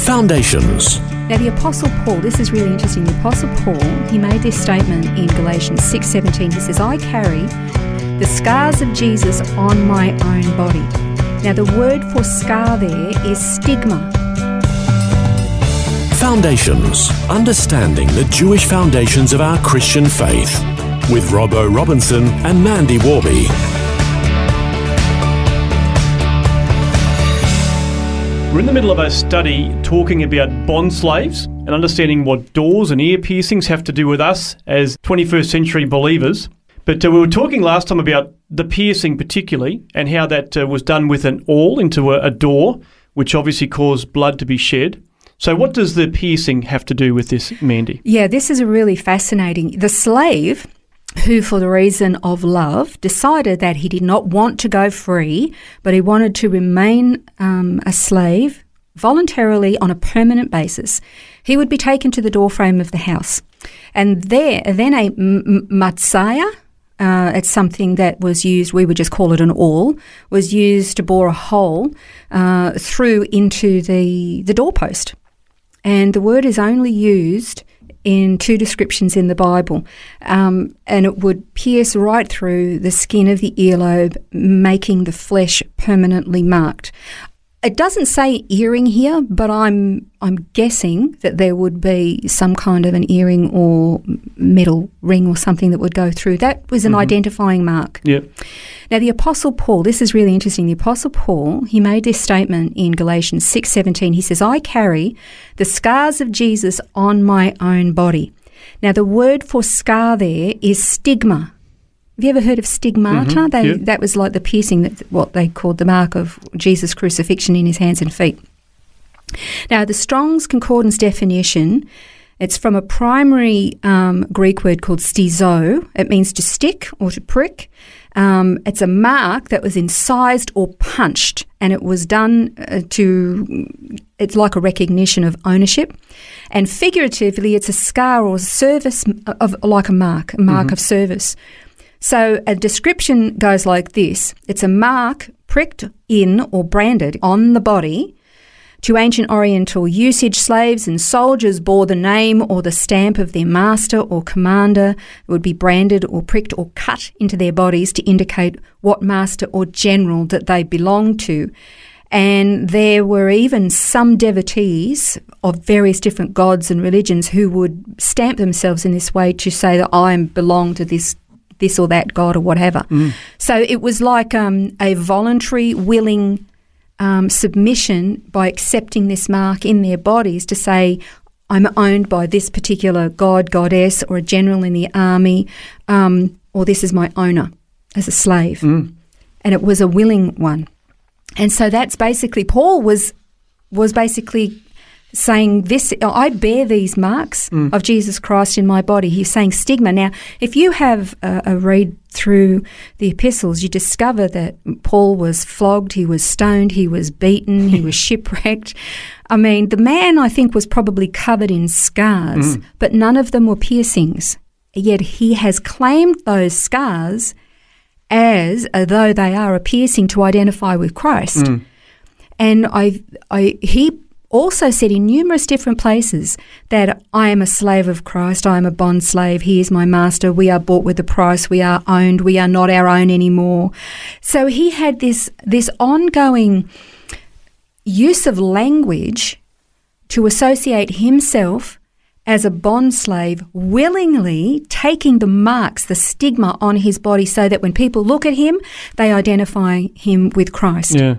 Foundations. Now, the Apostle Paul, this is really interesting. The Apostle Paul, he made this statement in Galatians 6:17. He says, "I carry the scars of Jesus on my own body." Now, the word for scar there is stigma. Foundations. Understanding the Jewish foundations of our Christian faith. With Robbo Robinson and Mandy Warby. We're in the middle of a study talking about bond slaves and understanding what doors and ear piercings have to do with us as 21st century believers. But uh, we were talking last time about the piercing, particularly, and how that uh, was done with an awl into a, a door, which obviously caused blood to be shed. So, what does the piercing have to do with this, Mandy? Yeah, this is a really fascinating. The slave who, for the reason of love, decided that he did not want to go free, but he wanted to remain um, a slave voluntarily on a permanent basis, he would be taken to the doorframe of the house. And there, then a matsaya, uh, it's something that was used, we would just call it an awl, was used to bore a hole uh, through into the, the doorpost. And the word is only used in two descriptions in the Bible, um, and it would pierce right through the skin of the earlobe, making the flesh permanently marked. It doesn't say earring here, but I'm I'm guessing that there would be some kind of an earring or metal ring or something that would go through. That was an mm-hmm. identifying mark. Yeah. Now the apostle Paul, this is really interesting. The apostle Paul, he made this statement in Galatians 6:17. He says, "I carry the scars of Jesus on my own body." Now the word for scar there is stigma. Have you ever heard of stigmata? Mm-hmm, they, yeah. That was like the piercing, that what they called the mark of Jesus' crucifixion in his hands and feet. Now, the Strong's Concordance definition, it's from a primary um, Greek word called stizo. It means to stick or to prick. Um, it's a mark that was incised or punched, and it was done uh, to, it's like a recognition of ownership. And figuratively, it's a scar or service of, like a mark, a mark mm-hmm. of service. So a description goes like this it's a mark pricked in or branded on the body. To ancient Oriental usage, slaves and soldiers bore the name or the stamp of their master or commander. It would be branded or pricked or cut into their bodies to indicate what master or general that they belonged to. And there were even some devotees of various different gods and religions who would stamp themselves in this way to say that I belong to this this or that God or whatever. Mm. So it was like um, a voluntary, willing um, submission by accepting this mark in their bodies to say, I'm owned by this particular god, goddess, or a general in the army, um, or this is my owner as a slave. Mm. And it was a willing one. And so that's basically Paul was was basically saying this I bear these marks mm. of Jesus Christ in my body. He's saying stigma. Now, if you have a, a, read through the epistles, you discover that Paul was flogged, he was stoned, he was beaten, he was shipwrecked. I mean, the man I think was probably covered in scars, mm. but none of them were piercings. Yet he has claimed those scars as though they are a piercing to identify with Christ. Mm. And I, I, he also said in numerous different places that I am a slave of Christ, I am a bond slave, he is my master, we are bought with a price, we are owned, we are not our own anymore. So he had this this ongoing use of language to associate himself as a bond slave, willingly taking the marks, the stigma on his body, so that when people look at him, they identify him with Christ. Yeah.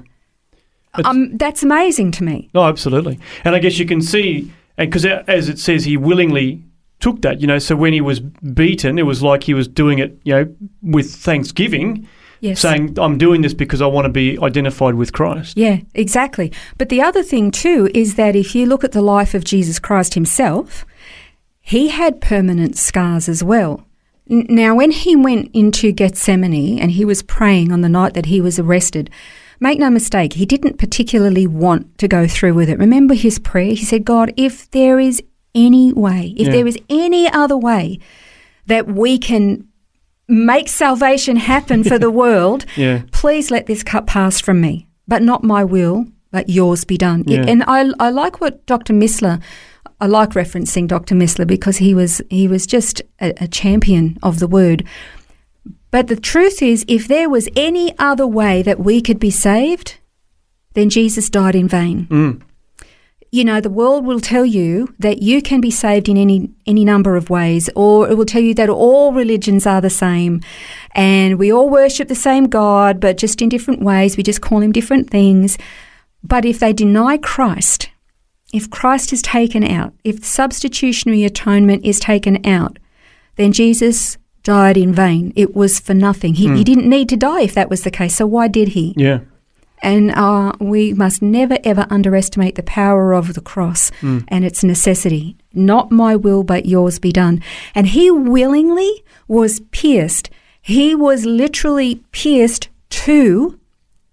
Um, that's amazing to me. Oh, absolutely. And I guess you can see, because as it says, he willingly took that, you know, so when he was beaten, it was like he was doing it, you know, with thanksgiving. Yes. saying, I'm doing this because I want to be identified with Christ. Yeah, exactly. But the other thing too is that if you look at the life of Jesus Christ himself, he had permanent scars as well. Now, when he went into Gethsemane and he was praying on the night that he was arrested, make no mistake, he didn't particularly want to go through with it. Remember his prayer? He said, God, if there is any way, if Yeah. there is any other way that we can make salvation happen for the world, Yeah. please let this cup pass from me, but not my will, but yours be done. Yeah. And I, I like what Dr. Missler, I like referencing Dr. Missler because he was he was just a, a champion of the word. But the truth is, if there was any other way that we could be saved, then Jesus died in vain. Mm. You know, the world will tell you that you can be saved in any any number of ways, or it will tell you that all religions are the same, and we all worship the same God, but just in different ways. We just call him different things. But if they deny Christ, if Christ is taken out, if substitutionary atonement is taken out, then Jesus died in vain. It was for nothing. He, he didn't need to die if that was the case. So why did he? Yeah. And uh, we must never ever underestimate the power of the cross and its necessity. Not my will, but yours be done. And he willingly was pierced. He was literally pierced to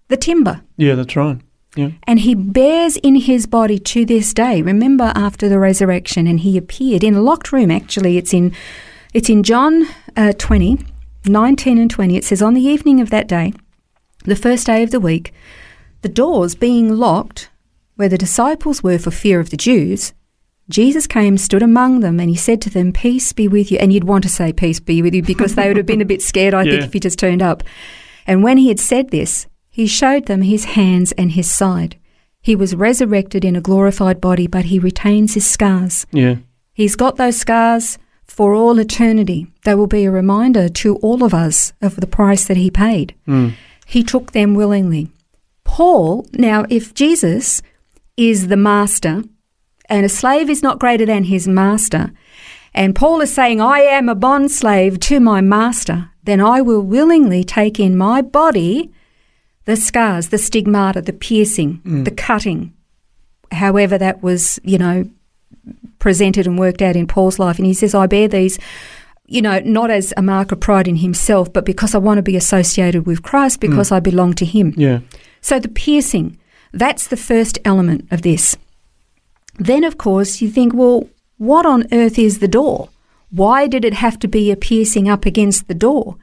the timber. Yeah, that's right. Yeah. And he bears in his body to this day. Remember after the resurrection, and he appeared in a locked room. Actually, it's in it's in John uh, 20, 19 and 20. It says, On the evening of that day, the first day of the week, the doors being locked, where the disciples were for fear of the Jews, Jesus came, stood among them, and he said to them, Peace be with you. And you'd want to say, Peace be with you, because they would have been a bit scared, I think, if he just turned up. And when he had said this, he showed them his hands and his side. He was resurrected in a glorified body, but he retains his scars. Yeah. He's got those scars for all eternity. They will be a reminder to all of us of the price that he paid. Mm. He took them willingly. Paul, now, if Jesus is the master and a slave is not greater than his master, and Paul is saying, I am a bond slave to my master, then I will willingly take in my body the scars, the stigmata, the piercing, the cutting, however that was, you know, presented and worked out in Paul's life. And he says, I bear these, you know, not as a mark of pride in himself, but because I want to be associated with Christ, because I belong to him. Yeah. So the piercing, that's the first element of this. Then, of course, you think, well, what on earth is the door? Why did it have to be a piercing up against the door?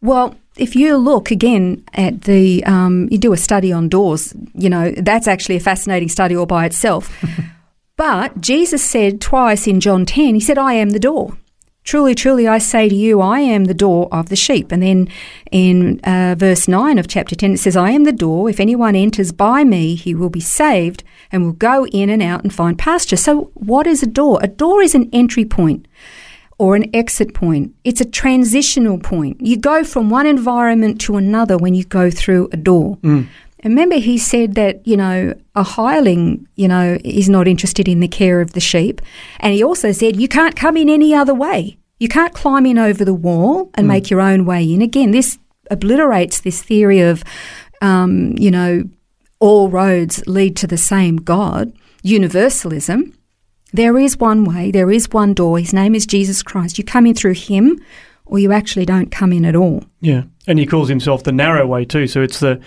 Well, if you look again at the, um, you do a study on doors, you know, that's actually a fascinating study all by itself. but Jesus said twice in John 10, He said, I am the door. Truly, truly, I say to you, I am the door of the sheep. And then in uh, verse 9 of chapter 10, it says, I am the door. If anyone enters by me, he will be saved and will go in and out and find pasture. So, what is a door? A door is an entry point or an exit point. It's a transitional point. You go from one environment to another when you go through a door. And remember, he said that, you know, a hireling, you know, is not interested in the care of the sheep. And he also said, you can't come in any other way. You can't climb in over the wall and make your own way in. Again, this obliterates this theory of, um, you know, all roads lead to the same God, universalism. There is one way, there is one door. His name is Jesus Christ. You come in through him, or you actually don't come in at all. Yeah. And he calls himself the narrow way too. So it's the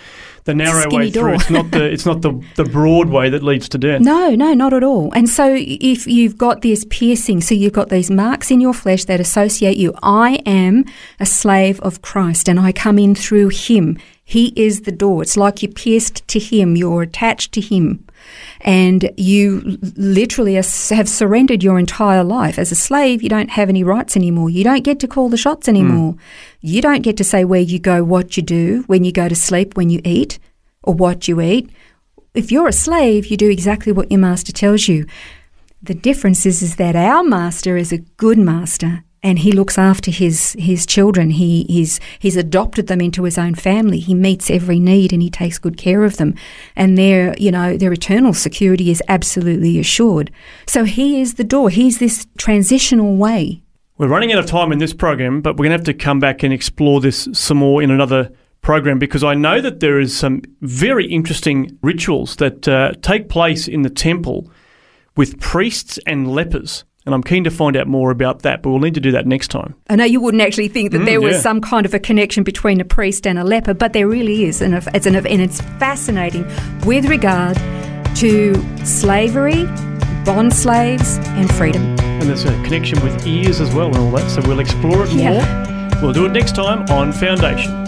the narrow skinny way through. It's not the it's not the, the broad way that leads to death. No, no, not at all. And so if you've got this piercing, so you've got these marks in your flesh that associate you, I am a slave of Christ and I come in through him. He is the door. It's like you're pierced to him, you're attached to him. And you literally have surrendered your entire life. As a slave, you don't have any rights anymore. You don't get to call the shots anymore. You don't get to say where you go, what you do, when you go to sleep, when you eat, or what you eat. If you're a slave, you do exactly what your master tells you. The difference is, is that our master is a good master and he looks after his, his children. He, he's, he's adopted them into his own family. He meets every need and he takes good care of them. And their, you know, their eternal security is absolutely assured. So he is the door. He's this transitional way. We're running out of time in this program, but we're going to have to come back and explore this some more in another program because I know that there is some very interesting rituals that uh, take place in the temple with priests and lepers. And I'm keen to find out more about that, but we'll need to do that next time. I know you wouldn't actually think that Mm, there was yeah. some kind of a connection between a priest and a leper, but there really is, and it's an, and it's fascinating with regard to slavery, bond slaves, and freedom. And there's a connection with ears as well and all that, so we'll explore it Yeah. more. We'll do it next time on Foundations.